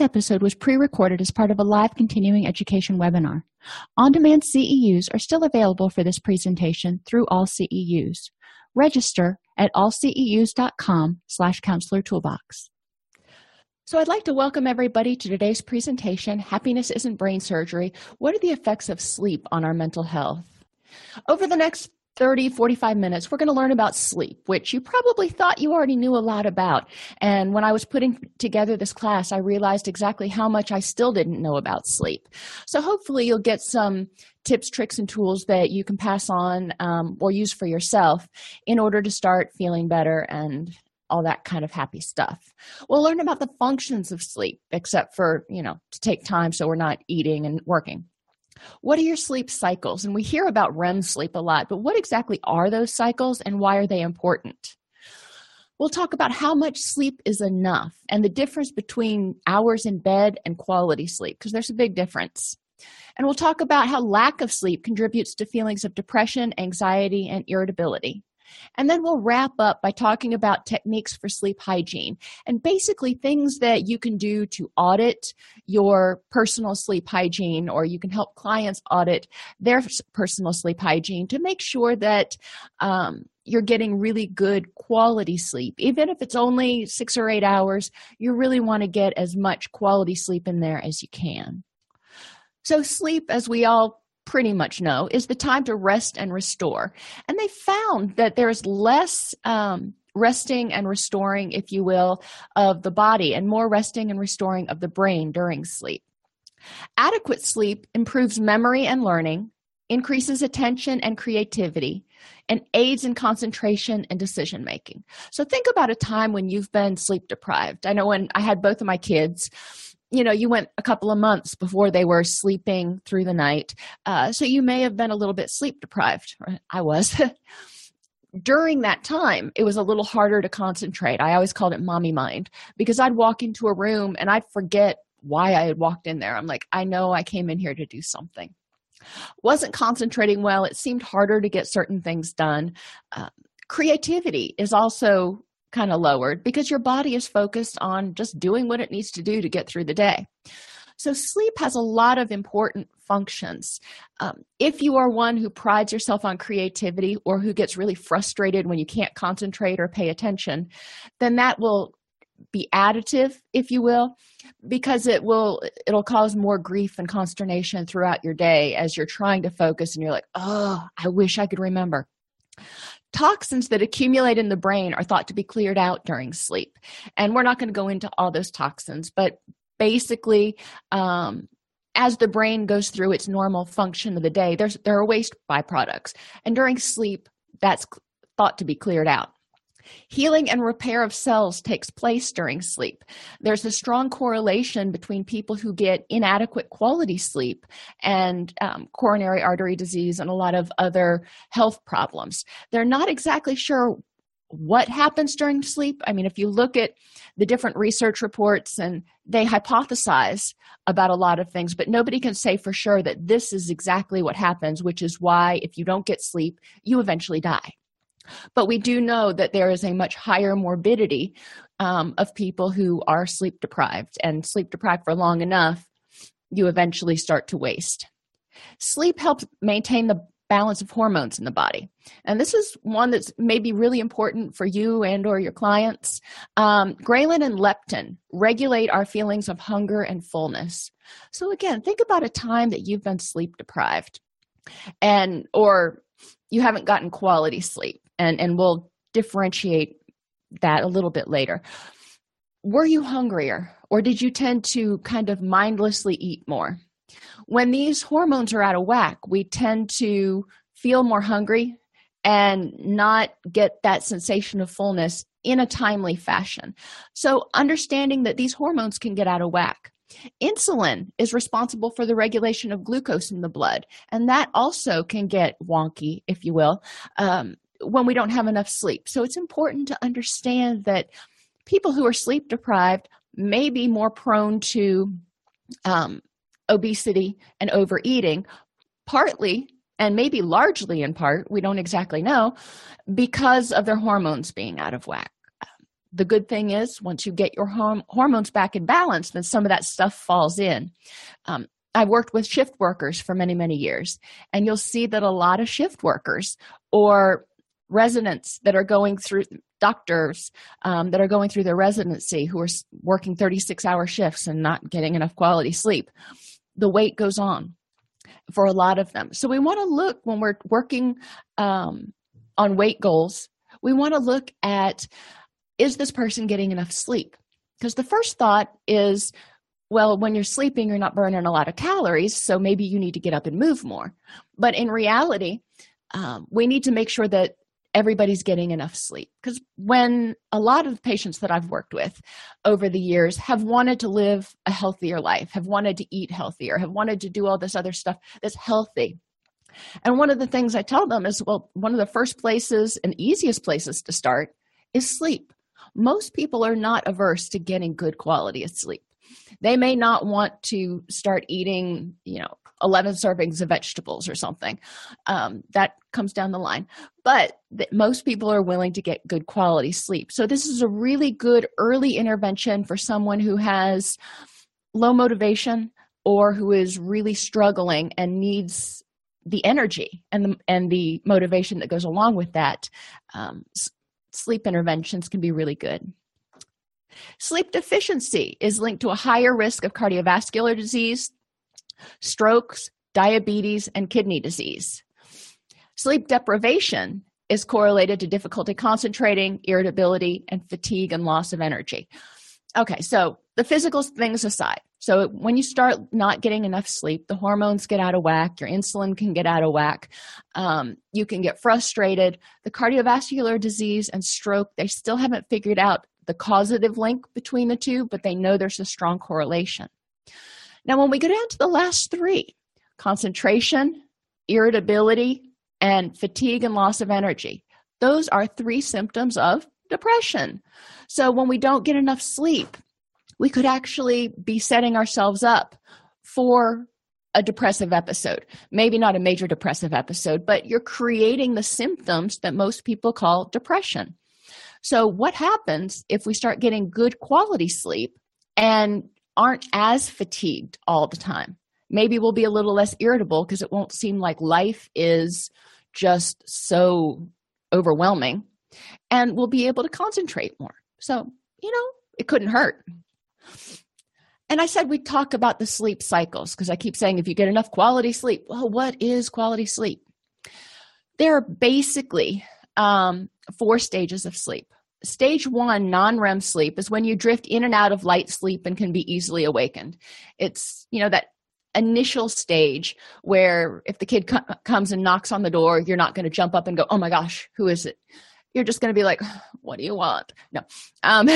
This episode was pre recorded as part of a live continuing education webinar. On demand CEUs are still available for this presentation through all CEUs. Register at allceus.com slash counselor toolbox. So, I'd like to welcome everybody to today's presentation Happiness Isn't Brain Surgery. What are the effects of sleep on our mental health? Over the next 30, 45 minutes, we're going to learn about sleep, which you probably thought you already knew a lot about. And when I was putting together this class, I realized exactly how much I still didn't know about sleep. So hopefully, you'll get some tips, tricks, and tools that you can pass on um, or use for yourself in order to start feeling better and all that kind of happy stuff. We'll learn about the functions of sleep, except for, you know, to take time so we're not eating and working. What are your sleep cycles? And we hear about REM sleep a lot, but what exactly are those cycles and why are they important? We'll talk about how much sleep is enough and the difference between hours in bed and quality sleep, because there's a big difference. And we'll talk about how lack of sleep contributes to feelings of depression, anxiety, and irritability. And then we'll wrap up by talking about techniques for sleep hygiene and basically things that you can do to audit your personal sleep hygiene, or you can help clients audit their personal sleep hygiene to make sure that um, you're getting really good quality sleep. Even if it's only six or eight hours, you really want to get as much quality sleep in there as you can. So, sleep, as we all pretty much know is the time to rest and restore. And they found that there's less um, resting and restoring, if you will, of the body and more resting and restoring of the brain during sleep. Adequate sleep improves memory and learning, increases attention and creativity, and aids in concentration and decision making. So think about a time when you've been sleep deprived. I know when I had both of my kids, you know you went a couple of months before they were sleeping through the night uh, so you may have been a little bit sleep deprived i was. During that time it was a little harder to concentrate. I always called it mommy mind because i'd walk into a room and i'd forget why i had walked in there. I'm like i know i came in here to do something. Wasn't concentrating well. It seemed harder to get certain things done. Uh, creativity is also kind of lowered because your body is focused on just doing what it needs to do to get through the day. So, sleep has a lot of important functions. Um, if you are one who prides yourself on creativity or who gets really frustrated when you can't concentrate or pay attention, then that will be additive if you will because it will it'll cause more grief and consternation throughout your day as you're trying to focus and you're like oh i wish i could remember toxins that accumulate in the brain are thought to be cleared out during sleep. And we're not going to go into all those toxins but basically um, as the brain goes through its normal function of the day there's there are waste byproducts. And during sleep that's thought to be cleared out Healing and repair of cells takes place during sleep. There's a strong correlation between people who get inadequate quality sleep and um, coronary artery disease and a lot of other health problems. They're not exactly sure what happens during sleep. I mean, if you look at the different research reports and they hypothesize about a lot of things, but nobody can say for sure that this is exactly what happens, which is why if you don't get sleep, you eventually die. But we do know that there is a much higher morbidity um, of people who are sleep deprived, and sleep deprived for long enough, you eventually start to waste. Sleep helps maintain the balance of hormones in the body. And this is one that's maybe really important for you and or your clients. Um, ghrelin and leptin regulate our feelings of hunger and fullness. So again think about a time that you've been sleep deprived and or you haven't gotten quality sleep and and we'll differentiate that a little bit later. Were you hungrier or did you tend to kind of mindlessly eat more? When these hormones are out of whack we tend to feel more hungry and not get that sensation of fullness in a timely fashion. So understanding that these hormones can get out of whack. Insulin is responsible for the regulation of glucose in the blood and that also can get wonky if you will um, when we don't have enough sleep. So it's important to understand that people who are sleep deprived may be more prone to um, obesity and overeating, partly and maybe largely in part, we don't exactly know, because of their hormones being out of whack. the good thing is once you get your horm- hormones back in balance then some of that stuff falls in um, i've worked with shift workers for many many years and you'll see that a lot of shift workers or residents that are going through doctors um, that are going through their residency who are working 36 hour shifts and not getting enough quality sleep. The weight goes on for a lot of them. So we want to look when we're working um, on weight goals we want to look at is this person getting enough sleep? Because the first thought is well when you're sleeping you're not burning a lot of calories so maybe you need to get up and move more. But in reality um, we need to make sure that everybody's getting enough sleep. Because when a lot of patients that i've worked with over the years have wanted to live a healthier life have wanted to eat healthier have wanted to do all this other stuff that's healthy. And one of the things i tell them is well one of the first places and easiest places to start is sleep. Most people are not averse to getting good quality of sleep. They may not want to start eating you know 11 servings of vegetables or something. Um, that comes down the line. But th- most people are willing to get good quality sleep. So this is a really good early intervention for someone who has low motivation or who is really struggling and needs the energy and the and the motivation that goes along with that. Um, s- sleep interventions can be really good. Sleep deficiency is linked to a higher risk of cardiovascular disease strokes, diabetes, and kidney disease. Sleep deprivation is correlated to difficulty concentrating, irritability, and fatigue and loss of energy. Okay, so the physical things aside, so when you start not getting enough sleep, the hormones get out of whack, your insulin can get out of whack, um, you can get frustrated. The cardiovascular disease and stroke, they still haven't figured out the causative link between the two, but they know there's a strong correlation. Now, when we go down to the last three concentration, irritability, and fatigue and loss of energy those are three symptoms of depression. So, when we don't get enough sleep, we could actually be setting ourselves up for a depressive episode. Maybe not a major depressive episode, but you're creating the symptoms that most people call depression. So, what happens if we start getting good quality sleep and aren't as fatigued all the time. Maybe we'll be a little less irritable because it won't seem like life is just so overwhelming and we'll be able to concentrate more. So, you know, it couldn't hurt. And I said we'd talk about the sleep cycles because I keep saying if you get enough quality sleep, well, what is quality sleep? There are basically um, four stages of sleep. Stage one, non REM sleep, is when you drift in and out of light sleep and can be easily awakened. It's, you know, that initial stage where if the kid co- comes and knocks on the door, you're not going to jump up and go, oh my gosh, who is it? You're just going to be like, what do you want? No. Um,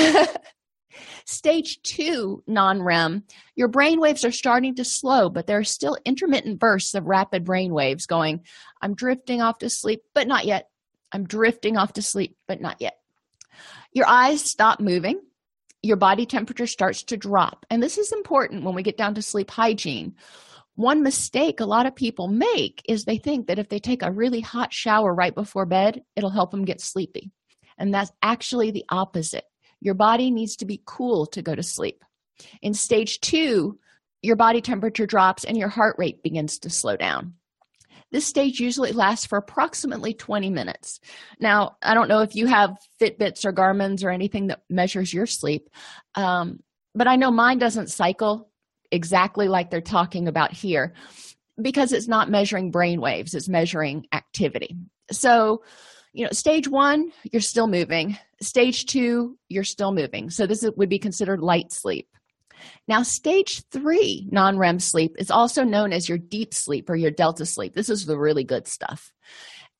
stage two, non REM, your brain waves are starting to slow, but there are still intermittent bursts of rapid brain waves going, I'm drifting off to sleep, but not yet. I'm drifting off to sleep, but not yet. Your eyes stop moving, your body temperature starts to drop. And this is important when we get down to sleep hygiene. One mistake a lot of people make is they think that if they take a really hot shower right before bed, it'll help them get sleepy. And that's actually the opposite. Your body needs to be cool to go to sleep. In stage two, your body temperature drops and your heart rate begins to slow down. This stage usually lasts for approximately 20 minutes. Now, I don't know if you have Fitbits or Garmin's or anything that measures your sleep, um, but I know mine doesn't cycle exactly like they're talking about here because it's not measuring brain waves, it's measuring activity. So, you know, stage one, you're still moving. Stage two, you're still moving. So, this would be considered light sleep. Now, stage three non REM sleep is also known as your deep sleep or your delta sleep. This is the really good stuff.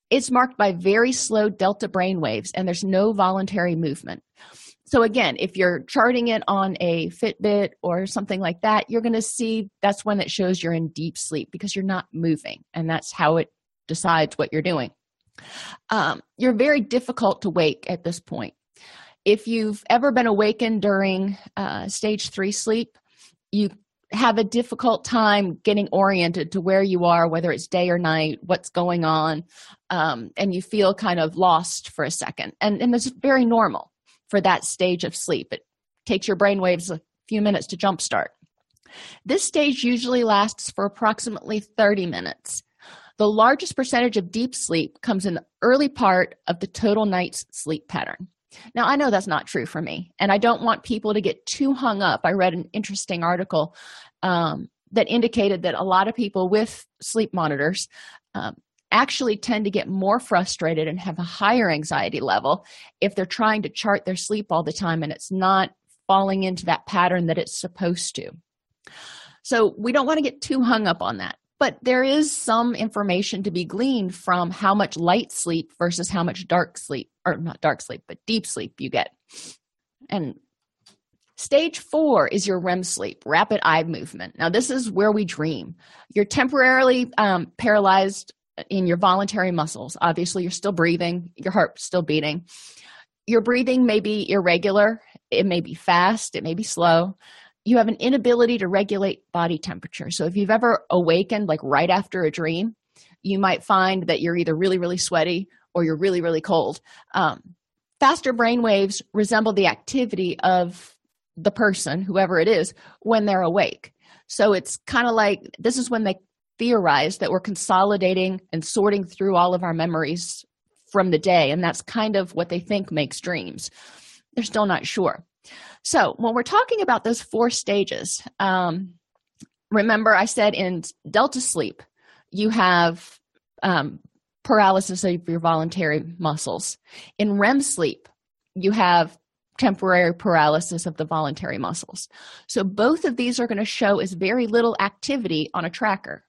It's marked by very slow delta brain waves, and there's no voluntary movement. So, again, if you're charting it on a Fitbit or something like that, you're going to see that's when it shows you're in deep sleep because you're not moving, and that's how it decides what you're doing. Um, you're very difficult to wake at this point if you've ever been awakened during uh, stage three sleep, you have a difficult time getting oriented to where you are, whether it's day or night, what's going on, um, and you feel kind of lost for a second. And, and that's very normal. for that stage of sleep. It takes your brain waves a few minutes to jumpstart. This stage usually lasts for approximately 30 minutes. The largest percentage of deep sleep comes in the early part of the total night's sleep pattern. Now, I know that's not true for me, and I don't want people to get too hung up. I read an interesting article um, that indicated that a lot of people with sleep monitors um, actually tend to get more frustrated and have a higher anxiety level if they're trying to chart their sleep all the time and it's not falling into that pattern that it's supposed to. So, we don't want to get too hung up on that. But there is some information to be gleaned from how much light sleep versus how much dark sleep, or not dark sleep, but deep sleep you get. And Stage four is your REM sleep, rapid eye movement. Now, this is where we dream. You're temporarily um, paralyzed in your voluntary muscles. Obviously, you're still breathing, your heart's still beating. Your breathing may be irregular, it may be fast, it may be slow. You have an inability to regulate body temperature. So, if you've ever awakened like right after a dream, you might find that you're either really, really sweaty or you're really, really cold. Um, faster brain waves resemble the activity of the person, whoever it is, when they're awake. So it's kind of like this is when they theorize that we're consolidating and sorting through all of our memories from the day. And that's kind of what they think makes dreams. They're still not sure. So when we're talking about those four stages, um, remember I said in delta sleep, you have um, paralysis of your voluntary muscles. In REM sleep, you have temporary paralysis of the voluntary muscles. So both of these are going to show as very little activity on a tracker.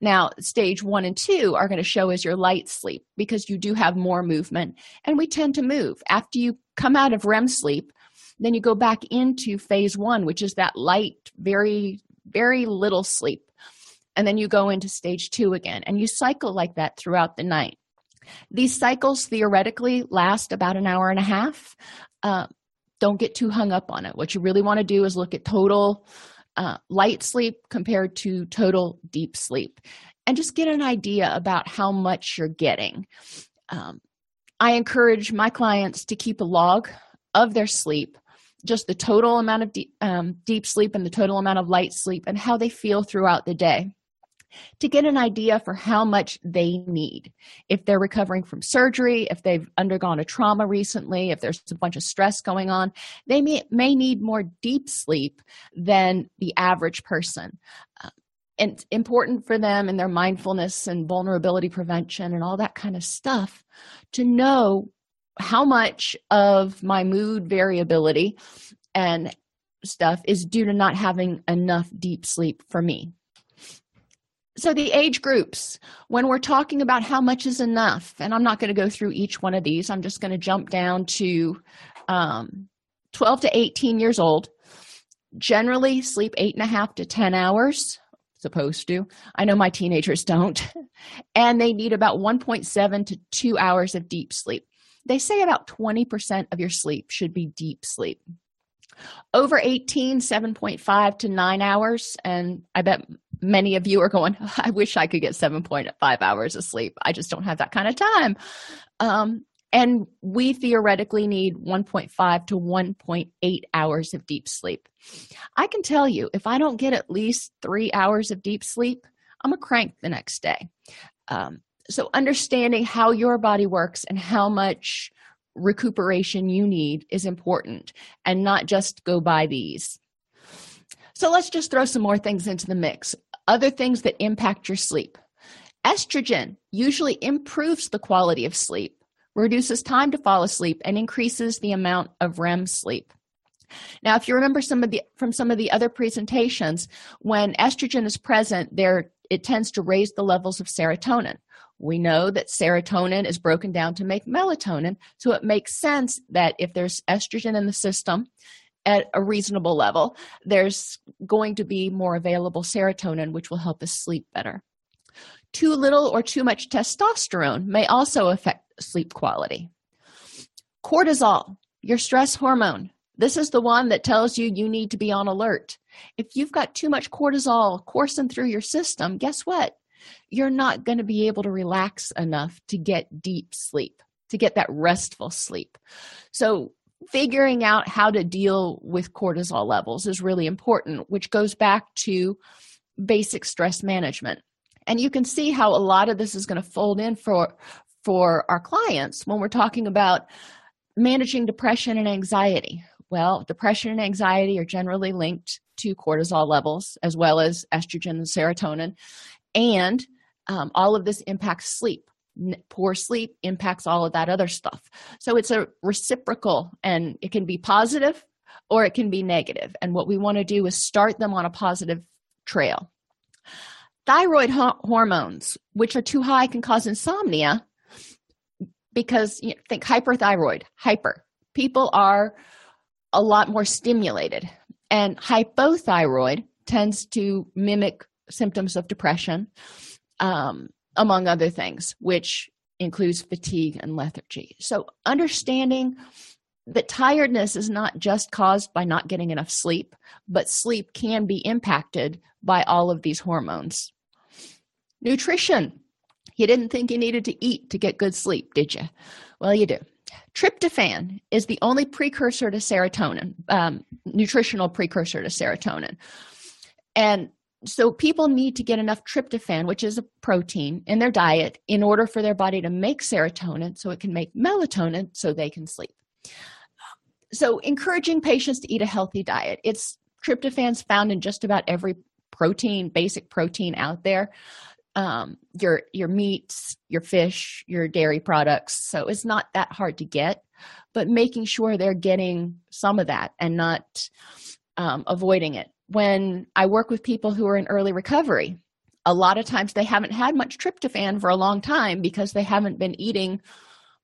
Now, stage one and two are going to show as your light sleep because you do have more movement and we tend to move. After you come out of REM sleep, then you go back into phase one, which is that light, very, very little sleep. And then you go into stage two again and you cycle like that throughout the night. These cycles theoretically last about an hour and a half. Uh, don't get too hung up on it. What you really want to do is look at total uh, light sleep compared to total deep sleep and just get an idea about how much you're getting. Um, I encourage my clients to keep a log of their sleep, just the total amount of deep, um, deep sleep and the total amount of light sleep, and how they feel throughout the day to get an idea for how much they need. If they're recovering from surgery, if they've undergone a trauma recently, if there's a bunch of stress going on, they may, may need more deep sleep than the average person. Uh, and important for them and their mindfulness and vulnerability prevention and all that kind of stuff to know how much of my mood variability and stuff is due to not having enough deep sleep for me. So the age groups when we're talking about how much is enough and i'm not going to go through each one of these i'm just going to jump down to um, 12 to 18 years old. Generally sleep eight and a half to 10 hours supposed to. I know my teenagers don't. And they need about 1.7 to 2 hours of deep sleep they say about 20% of your sleep should be deep sleep. Over 18 7.5 to 9 hours and i bet many of you are going i wish i could get 7.5 hours of sleep. I just don't have that kind of time. Um, and we theoretically need 1.5 to 1.8 hours of deep sleep. I can tell you if i don't get at least three hours of deep sleep i'm a crank the next day. Um, so understanding how your body works and how much recuperation you need is important and not just go by these so let's just throw some more things into the mix other things that impact your sleep. Estrogen usually improves the quality of sleep, reduces time to fall asleep, and increases the amount of REM sleep. Now, if you remember some of the from some of the other presentations, when estrogen is present, there it tends to raise the levels of serotonin. We know that serotonin is broken down to make melatonin, so it makes sense that if there's estrogen in the system, at a reasonable level, there's going to be more available serotonin, which will help us sleep better. Too little or too much testosterone may also affect sleep quality. Cortisol, your stress hormone, this is the one that tells you you need to be on alert. If you've got too much cortisol coursing through your system, guess what? You're not going to be able to relax enough to get deep sleep, to get that restful sleep. So, figuring out how to deal with cortisol levels is really important, which goes back to basic stress management. And you can see how a lot of this is going to fold in for for our clients when we're talking about managing depression and anxiety. Well, depression and anxiety are generally linked to cortisol levels as well as estrogen and serotonin. And um, all of this impacts sleep. Poor sleep impacts all of that other stuff. So it's a reciprocal and it can be positive or it can be negative. And what we want to do is start them on a positive trail. Thyroid ho- hormones which are too high can cause insomnia because you know, think hyperthyroid hyper. People are a lot more stimulated. And hypothyroid tends to mimic symptoms of depression um, among other things, which includes fatigue and lethargy. So, understanding that tiredness is not just caused by not getting enough sleep, but sleep can be impacted by all of these hormones. Nutrition. You didn't think you needed to eat to get good sleep, did you? Well, you do. Tryptophan is the only precursor to serotonin, um, nutritional precursor to serotonin. And so people need to get enough tryptophan which is a protein in their diet in order for their body to make serotonin so it can make melatonin so they can sleep. So encouraging patients to eat a healthy diet. It's tryptophan's found in just about every protein basic protein out there. Um, your your meats your fish your dairy products. So it's not that hard to get but making sure they're getting some of that and not um, avoiding it when I work with people who are in early recovery, a lot of times they haven't had much tryptophan for a long time because they haven't been eating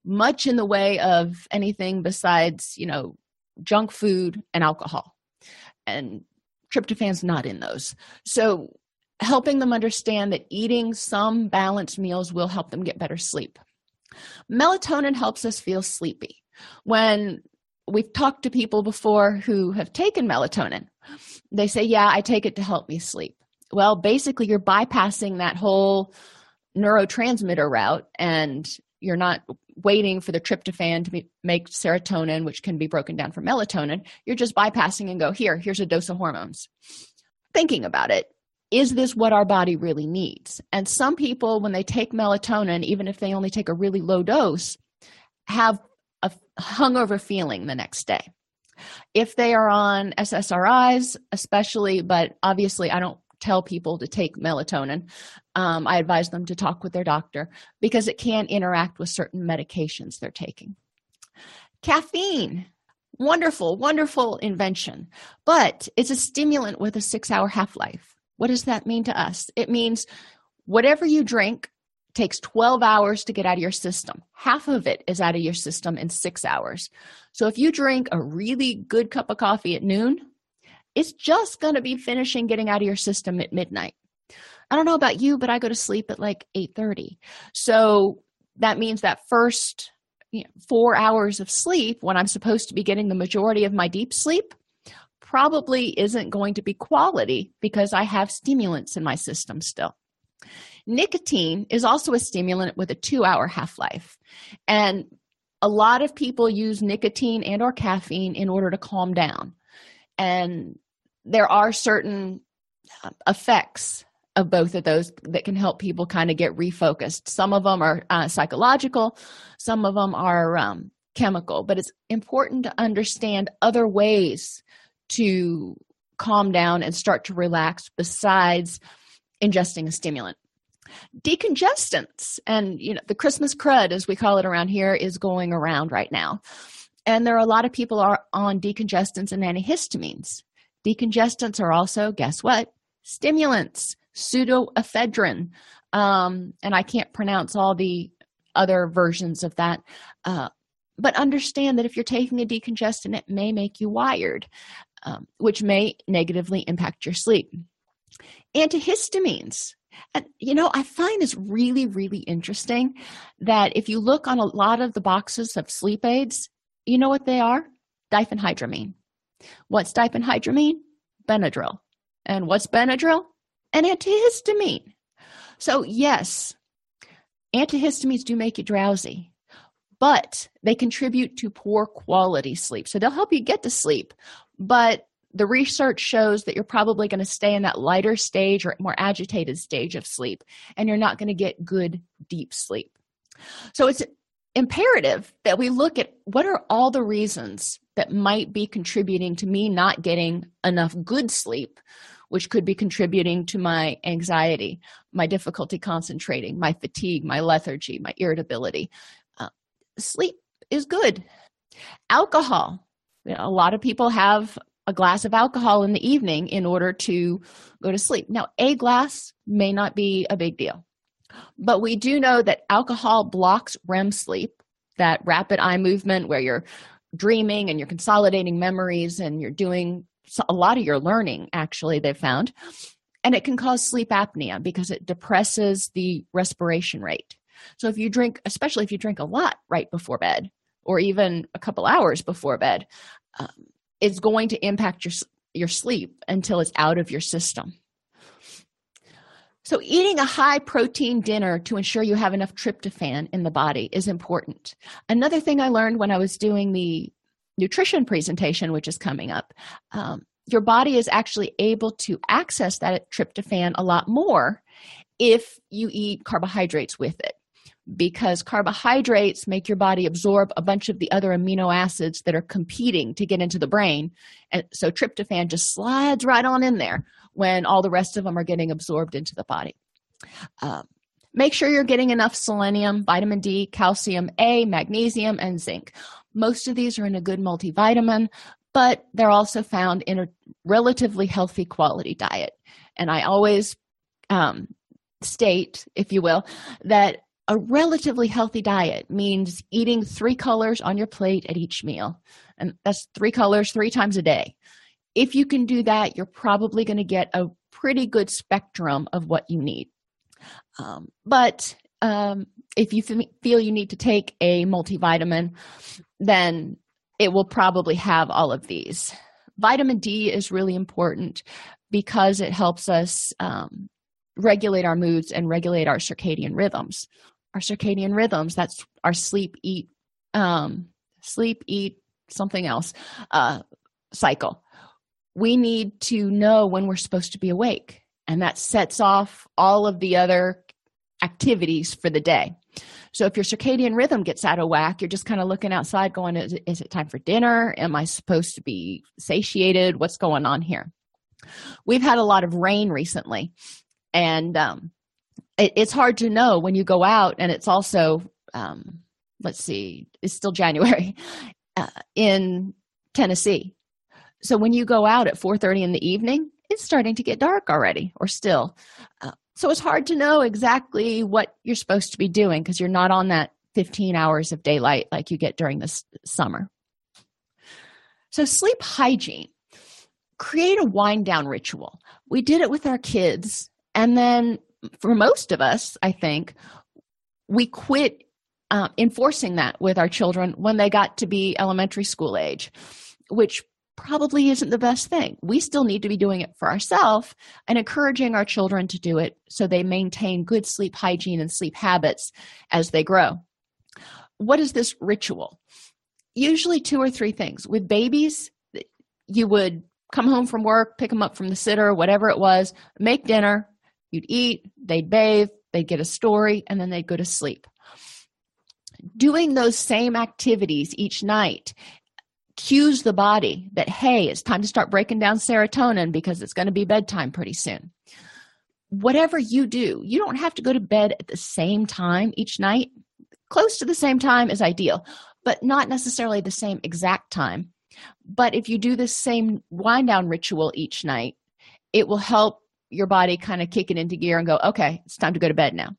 much in the way of anything besides, you know, junk food and alcohol. And tryptophan's not in those. So helping them understand that eating some balanced meals will help them get better sleep. Melatonin helps us feel sleepy. When we've talked to people before who have taken melatonin they say yeah i take it to help me sleep. Well basically you're bypassing that whole neurotransmitter route and you're not waiting for the tryptophan to be, make serotonin which can be broken down for melatonin. You're just bypassing and go here here's a dose of hormones. Thinking about it is this what our body really needs? And some people when they take melatonin even if they only take a really low dose have a hungover feeling the next day if they are on ssris especially but obviously i don't tell people to take melatonin. Um, i advise them to talk with their doctor because it can interact with certain medications they're taking. Caffeine. Wonderful wonderful invention but it's a stimulant with a six hour half-life. What does that mean to us? It means whatever you drink takes 12 hours to get out of your system. Half of it is out of your system in six hours. So if you drink a really good cup of coffee at noon, it's just going to be finishing getting out of your system at midnight. I don't know about you, but I go to sleep at like 8:30. So that means that first you know, 4 hours of sleep when I'm supposed to be getting the majority of my deep sleep probably isn't going to be quality because I have stimulants in my system still. Nicotine is also a stimulant with a two hour half life. And a lot of people use nicotine and or caffeine in order to calm down. And there are certain uh, effects of both of those that can help people kind of get refocused. Some of them are uh, psychological, some of them are um, chemical, but it's important to understand other ways to calm down and start to relax besides ingesting a stimulant decongestants. And you know the christmas crud as we call it around here is going around right now. And there are a lot of people are on decongestants and antihistamines. Decongestants are also guess what? Stimulants pseudoephedrine. Um, and i can't pronounce all the other versions of that. Uh, but understand that if you're taking a decongestant it may make you wired um, which may negatively impact your sleep. Antihistamines and you know, I find this really, really interesting that if you look on a lot of the boxes of sleep aids, you know what they are? Diphenhydramine. What's diphenhydramine? Benadryl. And what's Benadryl? An antihistamine. So, yes, antihistamines do make you drowsy, but they contribute to poor quality sleep. So they'll help you get to sleep, but the research shows that you're probably going to stay in that lighter stage or more agitated stage of sleep, and you're not going to get good deep sleep. So it's imperative that we look at what are all the reasons that might be contributing to me not getting enough good sleep, which could be contributing to my anxiety, my difficulty concentrating, my fatigue, my lethargy, my irritability. Uh, sleep is good. Alcohol. You know, a lot of people have a glass of alcohol in the evening in order to go to sleep. Now, a glass may not be a big deal, but we do know that alcohol blocks REM sleep, that rapid eye movement where you're dreaming and you're consolidating memories and you're doing a lot of your learning, actually, they've found. And it can cause sleep apnea because it depresses the respiration rate. So, if you drink, especially if you drink a lot right before bed or even a couple hours before bed, um, it's going to impact your, your sleep until it's out of your system. So, eating a high protein dinner to ensure you have enough tryptophan in the body is important. Another thing I learned when I was doing the nutrition presentation, which is coming up, um, your body is actually able to access that tryptophan a lot more if you eat carbohydrates with it because carbohydrates make your body absorb a bunch of the other amino acids that are competing to get into the brain. And so tryptophan just slides right on in there when all the rest of them are getting absorbed into the body. Um, make sure you're getting enough selenium, vitamin D, calcium A, magnesium, and zinc. Most of these are in a good multivitamin, but they're also found in a relatively healthy quality diet. And I always um, state, if you will, that a relatively healthy diet means eating three colors on your plate at each meal. And that's three colors three times a day. If you can do that, you're probably going to get a pretty good spectrum of what you need. Um, but um, if you f- feel you need to take a multivitamin, then it will probably have all of these. Vitamin D is really important because it helps us um, regulate our moods and regulate our circadian rhythms our circadian rhythms. That's our sleep eat um sleep eat something else uh cycle. We need to know when we're supposed to be awake and that sets off all of the other activities for the day. So if your circadian rhythm gets out of whack you're just kind of looking outside going is it, is it time for dinner? Am i supposed to be satiated? What's going on here? We've had a lot of rain recently and um, it, it's hard to know when you go out and it's also um, let's see it's still january uh, in tennessee. So when you go out at 4.30 in the evening it's starting to get dark already or still. Uh, so it's hard to know exactly what you're supposed to be doing because you're not on that 15 hours of daylight like you get during the summer. So sleep hygiene. Create a wind down ritual. We did it with our kids and then for most of us, I think, we quit uh, enforcing that with our children when they got to be elementary school age, which probably isn't the best thing. We still need to be doing it for ourselves and encouraging our children to do it so they maintain good sleep hygiene and sleep habits as they grow. What is this ritual? Usually, two or three things. With babies, you would come home from work, pick them up from the sitter, whatever it was, make dinner, You'd eat, they'd bathe, they'd get a story, and then they'd go to sleep. Doing those same activities each night cues the body that, hey, it's time to start breaking down serotonin because it's going to be bedtime pretty soon. Whatever you do, you don't have to go to bed at the same time each night. Close to the same time is ideal, but not necessarily the same exact time. But if you do the same wind down ritual each night, it will help your body kind of kick it into gear and go okay it's time to go to bed now.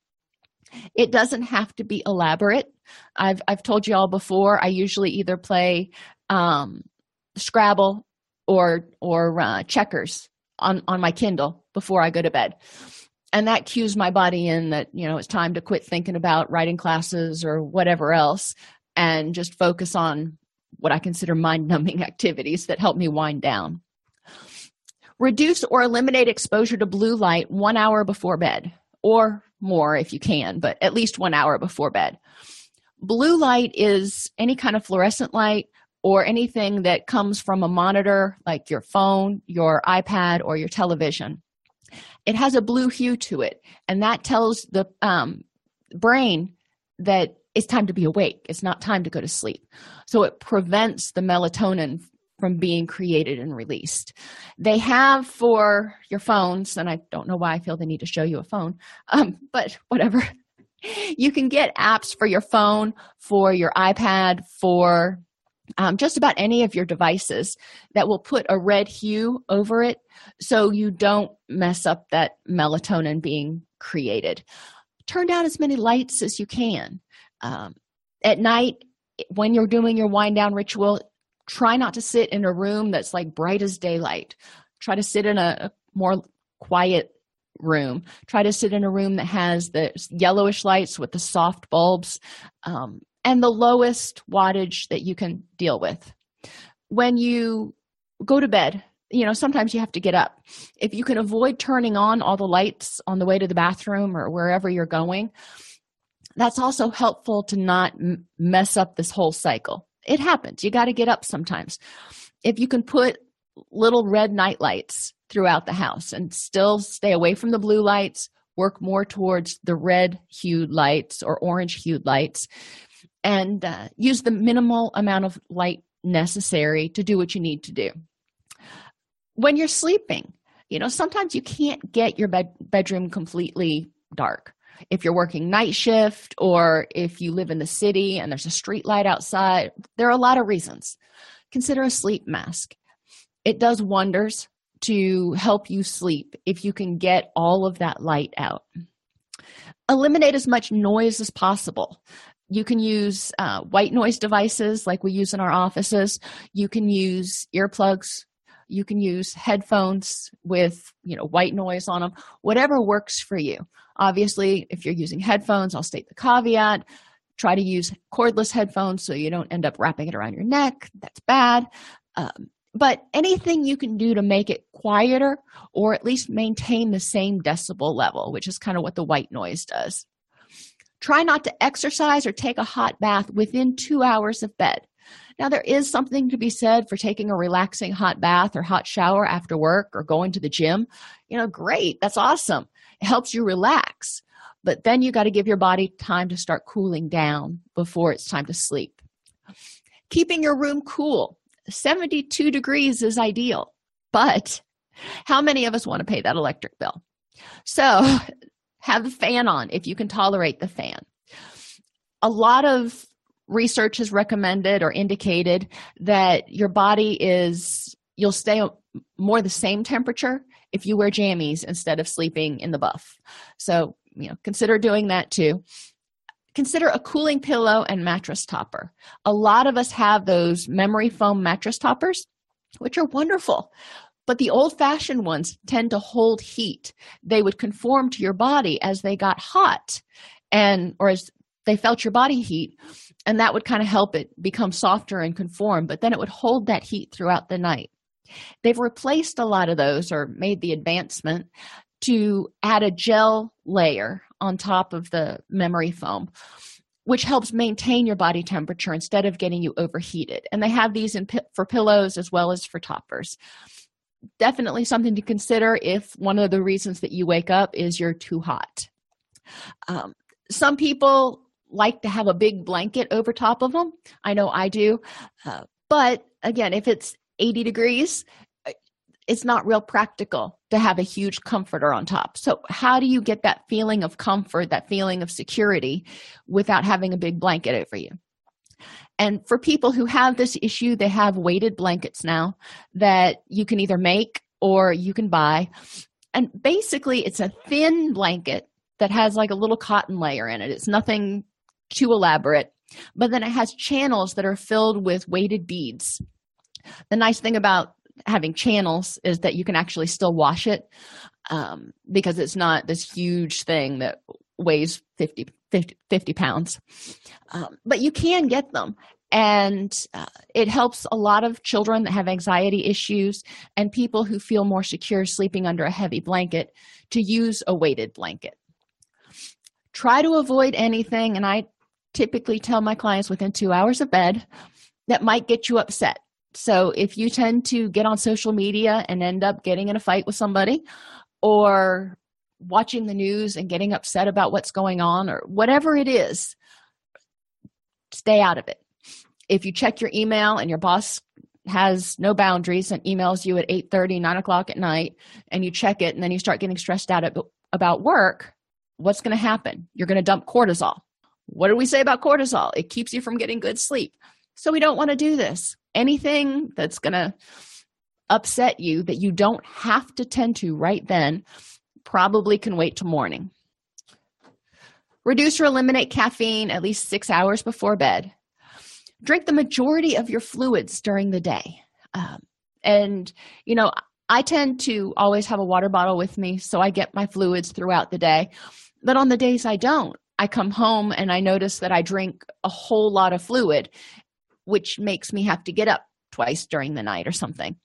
It doesn't have to be elaborate. I've i've told you all before i usually either play um, scrabble or or uh, checkers on on my kindle before i go to bed. And that cues my body in that you know it's time to quit thinking about writing classes or whatever else and just focus on what i consider mind numbing activities that help me wind down Reduce or eliminate exposure to blue light one hour before bed, or more if you can, but at least one hour before bed. blue light is any kind of fluorescent light or anything that comes from a monitor like your phone, your iPad, or your television. It has a blue hue to it, and that tells the um, brain that it's time to be awake. It's not time to go to sleep. So it prevents the melatonin from being created and released. They have for your phones, and I don't know why I feel the need to show you a phone, um, but whatever. You can get apps for your phone, for your iPad, for um, just about any of your devices that will put a red hue over it so you don't mess up that melatonin being created. Turn down as many lights as you can. Um, at night, when you're doing your wind down ritual, try not to sit in a room that's like bright as daylight. Try to sit in a, more quiet room. Try to sit in a room that has the yellowish lights with the soft bulbs um, and the lowest wattage that you can deal with. When you go to bed you know sometimes you have to get up. If you can avoid turning on all the lights on the way to the bathroom or wherever you're going that's also helpful to not mess up this whole cycle it happens. You got to get up sometimes. If you can put little red night lights throughout the house and still stay away from the blue lights work more towards the red hued lights or orange hued lights and uh, use the minimal amount of light necessary to do what you need to do. When you're sleeping you know sometimes you can't get your bed- bedroom completely dark if you're working night shift or if you live in the city and there's a street light outside there are a lot of reasons. Consider a sleep mask. It does wonders to help you sleep if you can get all of that light out. Eliminate as much noise as possible. You can use uh, white noise devices like we use in our offices. You can use earplugs. You can use headphones with you know white noise on them whatever works for you obviously if you're using headphones i'll state the caveat try to use cordless headphones so you don't end up wrapping it around your neck that's bad um, but anything you can do to make it quieter or at least maintain the same decibel level which is kind of what the white noise does try not to exercise or take a hot bath within two hours of bed now, there is something to be said for taking a relaxing hot bath or hot shower after work or going to the gym. You know, great, that's awesome. Helps you relax. But then you got to give your body time to start cooling down before it's time to sleep. Keeping your room cool. 72 degrees is ideal, but how many of us want to pay that electric bill? So, have the fan on if you can tolerate the fan. A lot of research has recommended or indicated that your body is you'll stay more the same temperature if you wear jammies instead of sleeping in the buff. So you know consider doing that too. Consider a cooling pillow and mattress topper. A lot of us have those memory foam mattress toppers which are wonderful but the old fashioned ones tend to hold heat. They would conform to your body as they got hot and or as they felt your body heat and that would kind of help it become softer and conform but then it would hold that heat throughout the night they've replaced a lot of those or made the advancement to add a gel layer on top of the memory foam which helps maintain your body temperature instead of getting you overheated and they have these in for pillows as well as for toppers definitely something to consider if one of the reasons that you wake up is you're too hot um, some people like to have a big blanket over top of them. I know I do. Uh, but again, if it's 80 degrees, uh, it's not real practical to have a huge comforter on top. So, how do you get that feeling of comfort, that feeling of security without having a big blanket over you? And for people who have this issue, they have weighted blankets now that you can either make or you can buy. And basically, it's a thin blanket that has like a little cotton layer in it. It's nothing too elaborate but then it has channels that are filled with weighted beads the nice thing about having channels is that you can actually still wash it um, because it's not this huge thing that weighs 50 50, 50 pounds. Um, but you can get them. And uh, it helps a lot of children that have anxiety issues and people who feel more secure sleeping under a heavy blanket to use a weighted blanket. Try to avoid anything and i typically tell my clients within two hours of bed that might get you upset. So if you tend to get on social media and end up getting in a fight with somebody or watching the news and getting upset about what's going on or whatever it is, stay out of it. If you check your email and your boss has no boundaries and emails you at 8 30 9 o'clock at night and you check it and then you start getting stressed out about work what's going to happen? You're going to dump cortisol. What do we say about cortisol? It keeps you from getting good sleep. So we don't want to do this anything that's going to upset you that you don't have to tend to right then probably can wait till morning. Reduce or eliminate caffeine at least six hours before bed. Drink the majority of your fluids during the day. Um, and you know i tend to always have a water bottle with me so i get my fluids throughout the day. But on the days i don't i come home and i notice that i drink a whole lot of fluid which makes me have to get up twice during the night or something.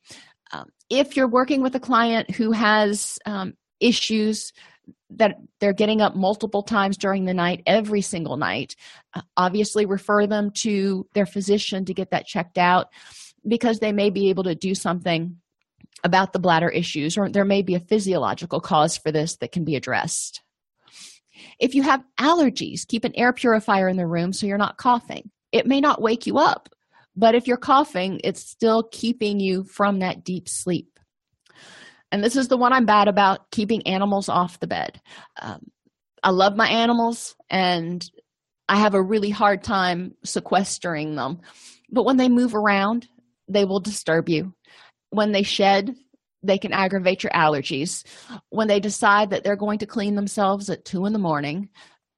Um, if you're working with a client who has um, issues that they're getting up multiple times during the night every single night uh, obviously refer them to their physician to get that checked out because they may be able to do something about the bladder issues or there may be a physiological cause for this that can be addressed. If you have allergies keep an air purifier in the room so you're not coughing it may not wake you up but if you're coughing it's still keeping you from that deep sleep. And this is the one i'm bad about keeping animals off the bed. Um, i love my animals and i have a really hard time sequestering them. But when they move around they will disturb you. When they shed they can aggravate your allergies. When they decide that they're going to clean themselves at two in the morning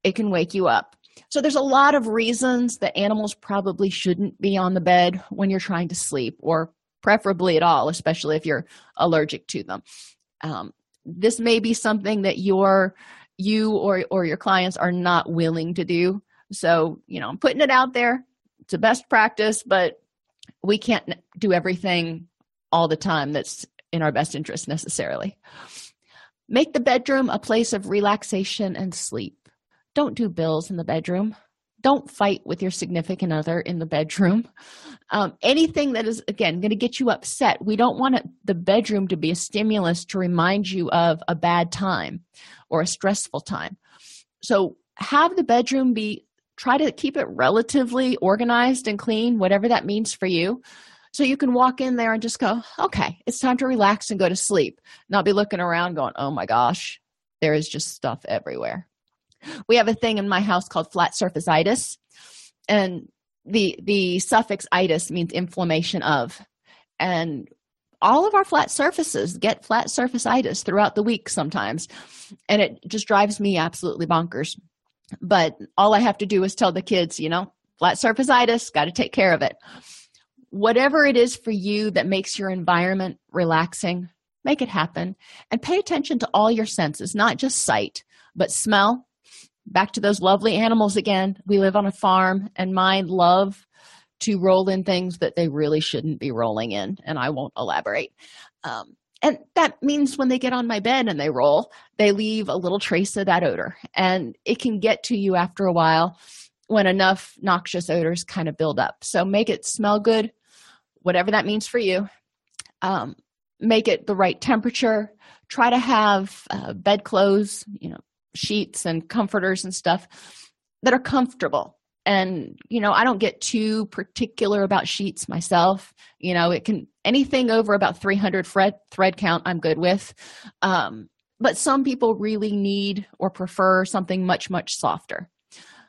it can wake you up so there's a lot of reasons that animals probably shouldn't be on the bed when you're trying to sleep or preferably at all especially if you're allergic to them. Um, this may be something that your you or or your clients are not willing to do. So you know i'm putting it out there. It's a best practice but we can't do everything all the time that's in our best interest necessarily. Make the bedroom a place of relaxation and sleep don't do bills in the bedroom. Don't fight with your significant other in the bedroom. Um, anything that is again going to get you upset we don't want it, the bedroom to be a stimulus to remind you of a bad time or a stressful time. So have the bedroom be try to keep it relatively organized and clean whatever that means for you. So you can walk in there and just go okay it's time to relax and go to sleep. Not be looking around going oh my gosh there is just stuff everywhere we have a thing in my house called flat surface itis. And the the suffix itis means inflammation of. And all of our flat surfaces get flat surface itis throughout the week sometimes. And it just drives me absolutely bonkers. But all i have to do is tell the kids you know flat surface itis got to take care of it. Whatever it is for you that makes your environment relaxing make it happen. And pay attention to all your senses not just sight but smell back to those lovely animals again. We live on a farm and mine love to roll in things that they really shouldn't be rolling in and i won't elaborate. Um, and that means when they get on my bed and they roll they leave a little trace of that odor. And it can get to you after a while when enough noxious odors kind of build up. So make it smell good whatever that means for you. Um, make it the right temperature. Try to have uh, bedclothes you know sheets and comforters and stuff that are comfortable. And you know i don't get too particular about sheets myself. You know it can anything over about 300 thread thread count i'm good with. Um, but some people really need or prefer something much much softer.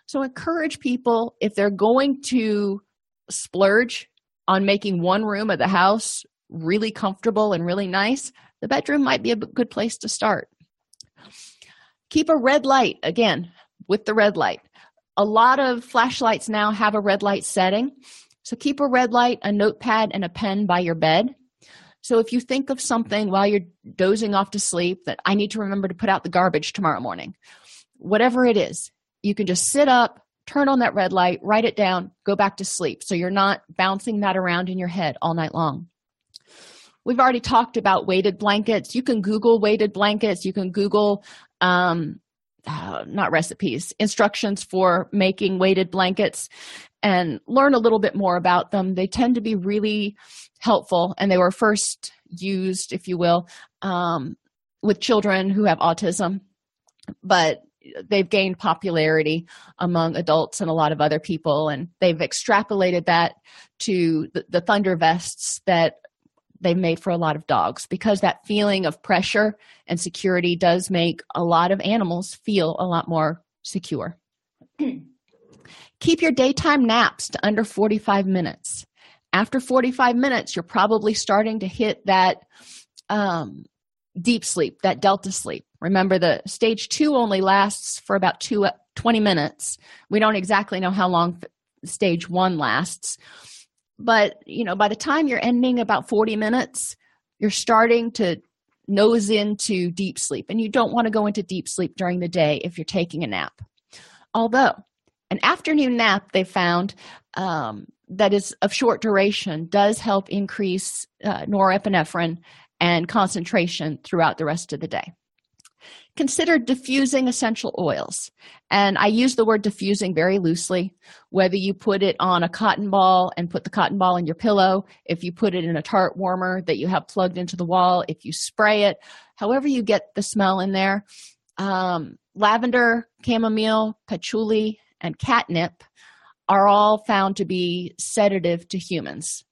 So encourage people if they're going to splurge on making one room of the house really comfortable and really nice the bedroom might be a good place to start keep a red light again with the red light. A lot of flashlights now have a red light setting. So keep a red light a notepad and a pen by your bed. So if you think of something while you're dozing off to sleep that i need to remember to put out the garbage tomorrow morning whatever it is you can just sit up turn on that red light write it down go back to sleep. So you're not bouncing that around in your head all night long. We've already talked about weighted blankets. You can google weighted blankets. You can google um, uh, not recipes, instructions for making weighted blankets and learn a little bit more about them. They tend to be really helpful, and they were first used, if you will, um, with children who have autism, but they've gained popularity among adults and a lot of other people, and they've extrapolated that to the, the thunder vests that they've made for a lot of dogs because that feeling of pressure and security does make a lot of animals feel a lot more secure. Keep your daytime naps to under 45 minutes. After 45 minutes, you're probably starting to hit that um, deep sleep, that delta sleep. Remember, the stage two only lasts for about two, 20 minutes. We don't exactly know how long stage one lasts but you know by the time you're ending about 40 minutes you're starting to nose into deep sleep and you don't want to go into deep sleep during the day if you're taking a nap. Although an afternoon nap they found um, that is of short duration does help increase uh, norepinephrine and concentration throughout the rest of the day consider diffusing essential oils. And I use the word diffusing very loosely, whether you put it on a cotton ball and put the cotton ball in your pillow, if you put it in a tart warmer that you have plugged into the wall, if you spray it, however you get the smell in there. Um, lavender, chamomile, patchouli, and catnip are all found to be sedative to humans.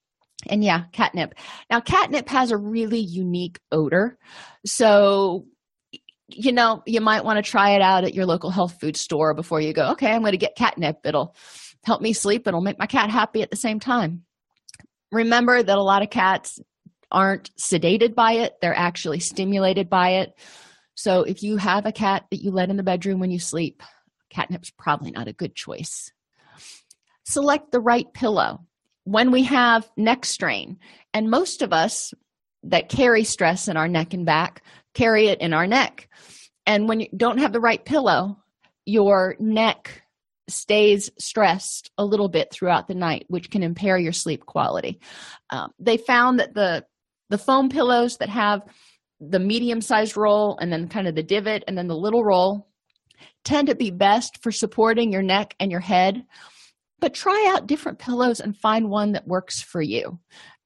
And yeah, catnip. Now, catnip has a really unique odor. So you know, you might want to try it out at your local health food store before you go, okay, I'm going to get catnip. It'll help me sleep, it'll make my cat happy at the same time. Remember that a lot of cats aren't sedated by it, they're actually stimulated by it. So if you have a cat that you let in the bedroom when you sleep, catnip's probably not a good choice. Select the right pillow. When we have neck strain, and most of us that carry stress in our neck and back carry it in our neck. And when you don't have the right pillow, your neck stays stressed a little bit throughout the night, which can impair your sleep quality. Um, they found that the the foam pillows that have the medium sized roll and then kind of the divot and then the little roll tend to be best for supporting your neck and your head. But try out different pillows and find one that works for you.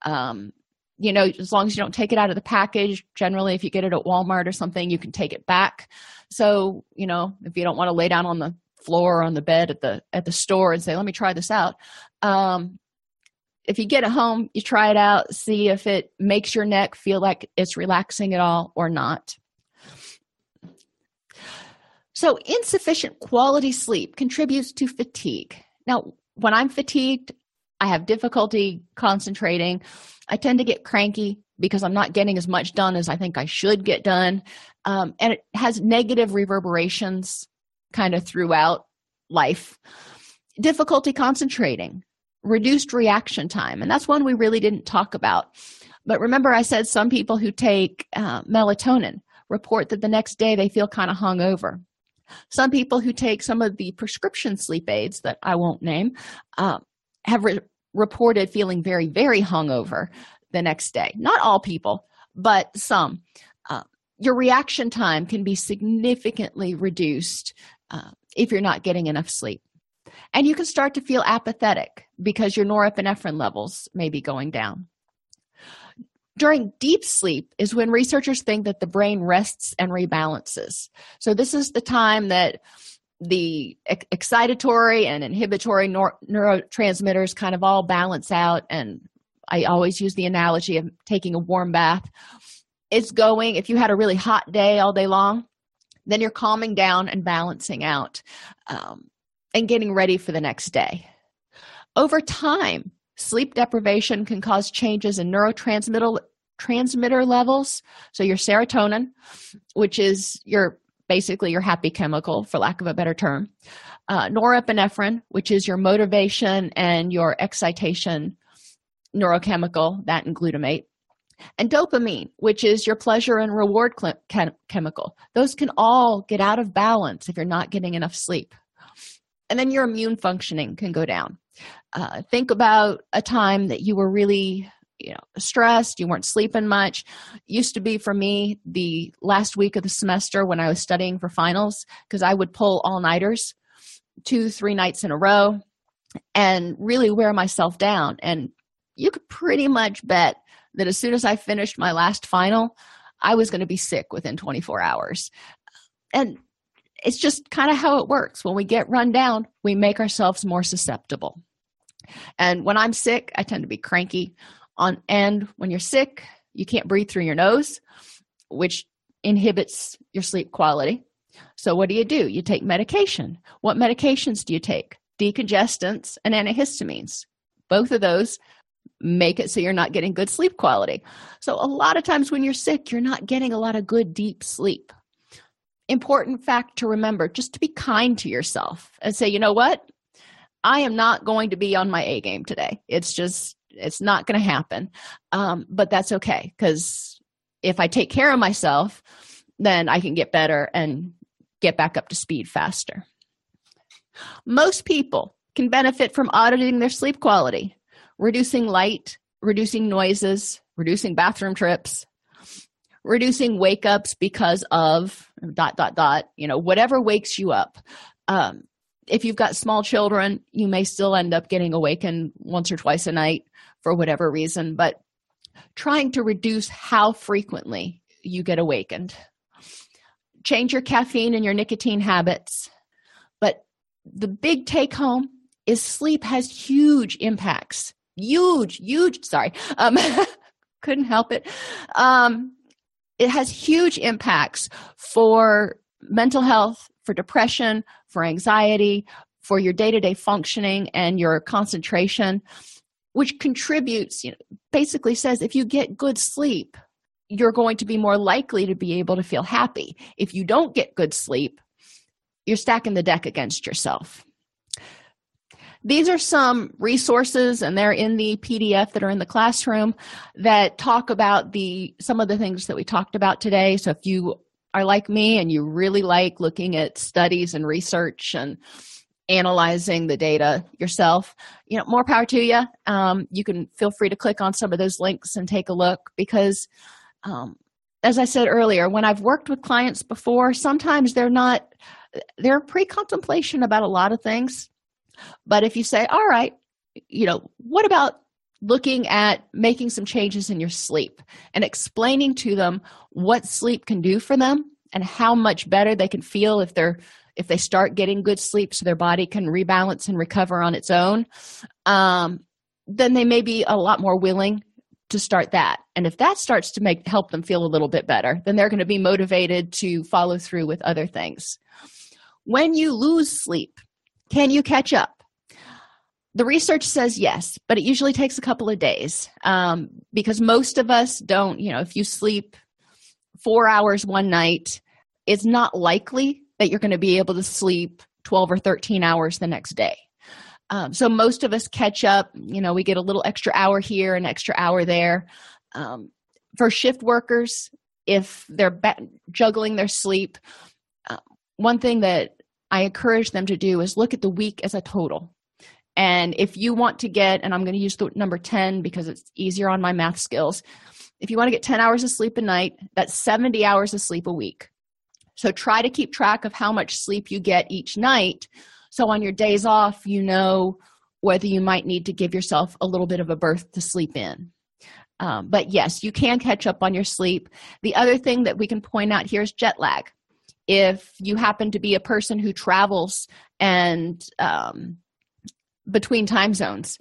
Um, you know as long as you don't take it out of the package generally if you get it at walmart or something you can take it back. So you know if you don't want to lay down on the floor or on the bed at the at the store and say let me try this out um, if you get it home you try it out see if it makes your neck feel like it's relaxing at all or not. So insufficient quality sleep contributes to fatigue. Now when i'm fatigued i have difficulty concentrating I tend to get cranky because I'm not getting as much done as I think I should get done. Um, and it has negative reverberations kind of throughout life. Difficulty concentrating, reduced reaction time. And that's one we really didn't talk about. But remember, I said some people who take uh, melatonin report that the next day they feel kind of hungover. Some people who take some of the prescription sleep aids that I won't name uh, have re- reported feeling very, very hungover the next day. Not all people, but some. Uh, your reaction time can be significantly reduced uh, if you're not getting enough sleep. And you can start to feel apathetic because your norepinephrine levels may be going down. During deep sleep is when researchers think that the brain rests and rebalances. So, this is the time that the excitatory and inhibitory nor- neurotransmitters kind of all balance out and i always use the analogy of taking a warm bath. It's going if you had a really hot day all day long then you're calming down and balancing out um, and getting ready for the next day. Over time sleep deprivation can cause changes in neurotransmitter transmitter levels. So your serotonin which is your basically your happy chemical, for lack of a better term, uh, norepinephrine, which is your motivation and your excitation neurochemical, that and glutamate, and dopamine, which is your pleasure and reward chem- chemical. Those can all get out of balance if you're not getting enough sleep. And then your immune functioning can go down. Uh, think about a time that you were really you know stressed you weren't sleeping much. Used to be for me the last week of the semester when i was studying for finals because i would pull all-nighters two three nights in a row and really wear myself down. And you could pretty much bet that as soon as i finished my last final i was going to be sick within 24 hours. And it's just kind of how it works. When we get run down we make ourselves more susceptible. And when i'm sick i tend to be cranky on and when you're sick you can't breathe through your nose which inhibits your sleep quality. So what do you do? You take medication. What medications do you take? Decongestants and antihistamines. Both of those make it so you're not getting good sleep quality. So a lot of times when you're sick you're not getting a lot of good deep sleep. Important fact to remember just to be kind to yourself and say you know what? I am not going to be on my a game today. It's just it's not going to happen. Um, but that's okay because if i take care of myself then i can get better and get back up to speed faster. Most people can benefit from auditing their sleep quality reducing light reducing noises reducing bathroom trips reducing wake ups because of dot dot dot you know whatever wakes you up. Um, if you've got small children you may still end up getting awakened once or twice a night for whatever reason but trying to reduce how frequently you get awakened. Change your caffeine and your nicotine habits but the big take home is sleep has huge impacts. Huge huge sorry um couldn't help it. Um it has huge impacts for mental health for depression for anxiety for your day-to-day functioning and your concentration which contributes you know basically says if you get good sleep you're going to be more likely to be able to feel happy. If you don't get good sleep you're stacking the deck against yourself. These are some resources and they're in the pdf that are in the classroom that talk about the some of the things that we talked about today. So if you are like me and you really like looking at studies and research and analyzing the data yourself. You know more power to you um, you can feel free to click on some of those links and take a look because um, as i said earlier when i've worked with clients before sometimes they're not they're pre-contemplation about a lot of things. But if you say, all right, you know, what about looking at making some changes in your sleep and explaining to them what sleep can do for them and how much better they can feel if they're if they start getting good sleep so their body can rebalance and recover on its own um, then they may be a lot more willing to start that and if that starts to make help them feel a little bit better then they're going to be motivated to follow through with other things when you lose sleep can you catch up? The research says yes, but it usually takes a couple of days um, because most of us don't, you know, if you sleep four hours one night, it's not likely that you're going to be able to sleep 12 or 13 hours the next day. Um, so most of us catch up, you know, we get a little extra hour here, an extra hour there. Um, for shift workers, if they're juggling their sleep, uh, one thing that I encourage them to do is look at the week as a total. And if you want to get, and I'm going to use the number 10 because it's easier on my math skills. If you want to get 10 hours of sleep a night, that's 70 hours of sleep a week. So try to keep track of how much sleep you get each night. So on your days off, you know whether you might need to give yourself a little bit of a berth to sleep in. Um, but yes, you can catch up on your sleep. The other thing that we can point out here is jet lag if you happen to be a person who travels and um, between time zones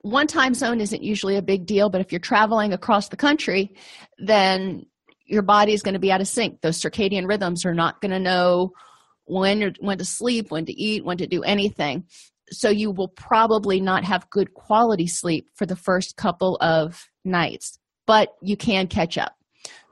one time zone isn't usually a big deal but if you're traveling across the country then your body is going to be out of sync. Those circadian rhythms are not going to know when when to sleep when to eat when to do anything. So you will probably not have good quality sleep for the first couple of nights but you can catch up.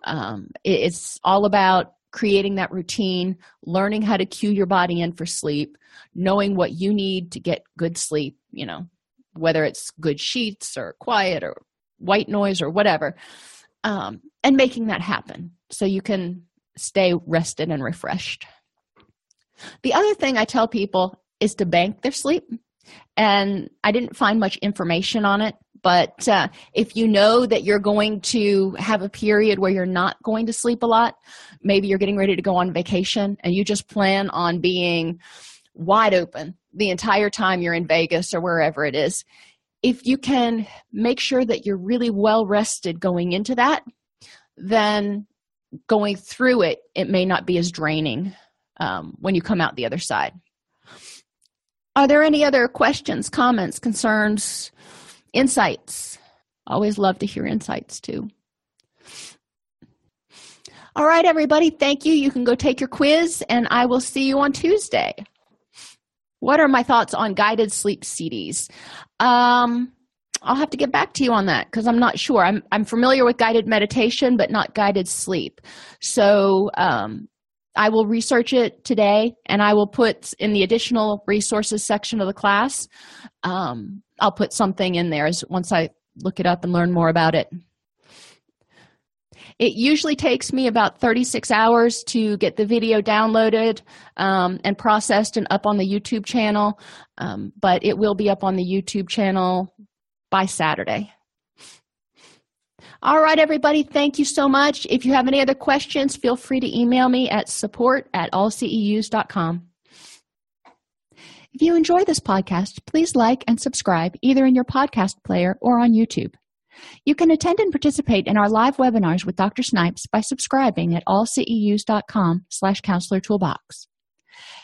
Um, it's all about creating that routine, learning how to cue your body in for sleep, knowing what you need to get good sleep, you know, whether it's good sheets or quiet or white noise or whatever, um, and making that happen so you can stay rested and refreshed. The other thing I tell people is to bank their sleep. And I didn't find much information on it, but uh, if you know that you're going to have a period where you're not going to sleep a lot maybe you're getting ready to go on vacation and you just plan on being wide open the entire time you're in vegas or wherever it is if you can make sure that you're really well rested going into that then going through it it may not be as draining um, when you come out the other side. Are there any other questions comments concerns insights? Always love to hear insights too. All right everybody thank you. You can go take your quiz and i will see you on tuesday. What are my thoughts on guided sleep cds um i'll have to get back to you on that because i'm not sure i'm i'm familiar with guided meditation but not guided sleep so um I will research it today and I will put in the additional resources section of the class. Um, I'll put something in there as once I look it up and learn more about it. It usually takes me about 36 hours to get the video downloaded um, and processed and up on the YouTube channel, um, but it will be up on the YouTube channel by Saturday. All right, everybody, thank you so much. If you have any other questions, feel free to email me at support at allceus.com. If you enjoy this podcast, please like and subscribe either in your podcast player or on YouTube. You can attend and participate in our live webinars with Dr. Snipes by subscribing at allceus.com slash counselor toolbox.